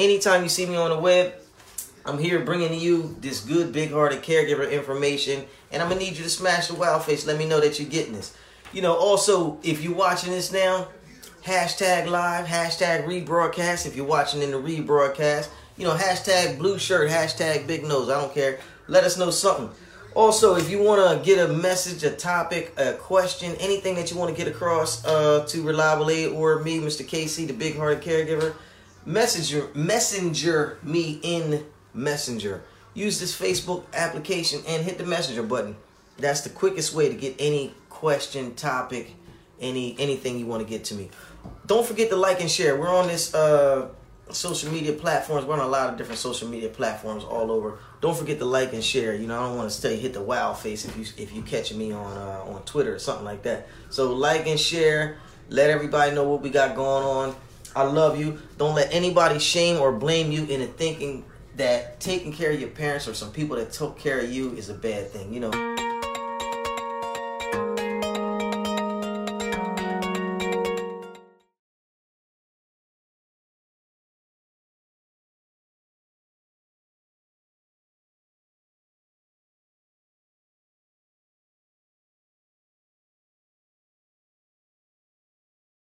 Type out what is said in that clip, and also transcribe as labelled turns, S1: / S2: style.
S1: Anytime you see me on the web, I'm here bringing you this good, big-hearted caregiver information, and I'm gonna need you to smash the wow face. Let me know that you're getting this. You know, also if you're watching this now, hashtag live, hashtag rebroadcast. If you're watching in the rebroadcast, you know, hashtag blue shirt, hashtag big nose. I don't care. Let us know something. Also, if you want to get a message, a topic, a question, anything that you want to get across uh, to Reliable Aid or me, Mr. Casey, the big hearted caregiver, messenger, messenger me in Messenger. Use this Facebook application and hit the messenger button. That's the quickest way to get any question, topic, any anything you want to get to me. Don't forget to like and share. We're on this uh, social media platforms. We're on a lot of different social media platforms all over. Don't forget to like and share. You know, I don't want to stay hit the wow face if you if you catching me on uh, on Twitter or something like that. So like and share. Let everybody know what we got going on. I love you. Don't let anybody shame or blame you into thinking that taking care of your parents or some people that took care of you is a bad thing. You know.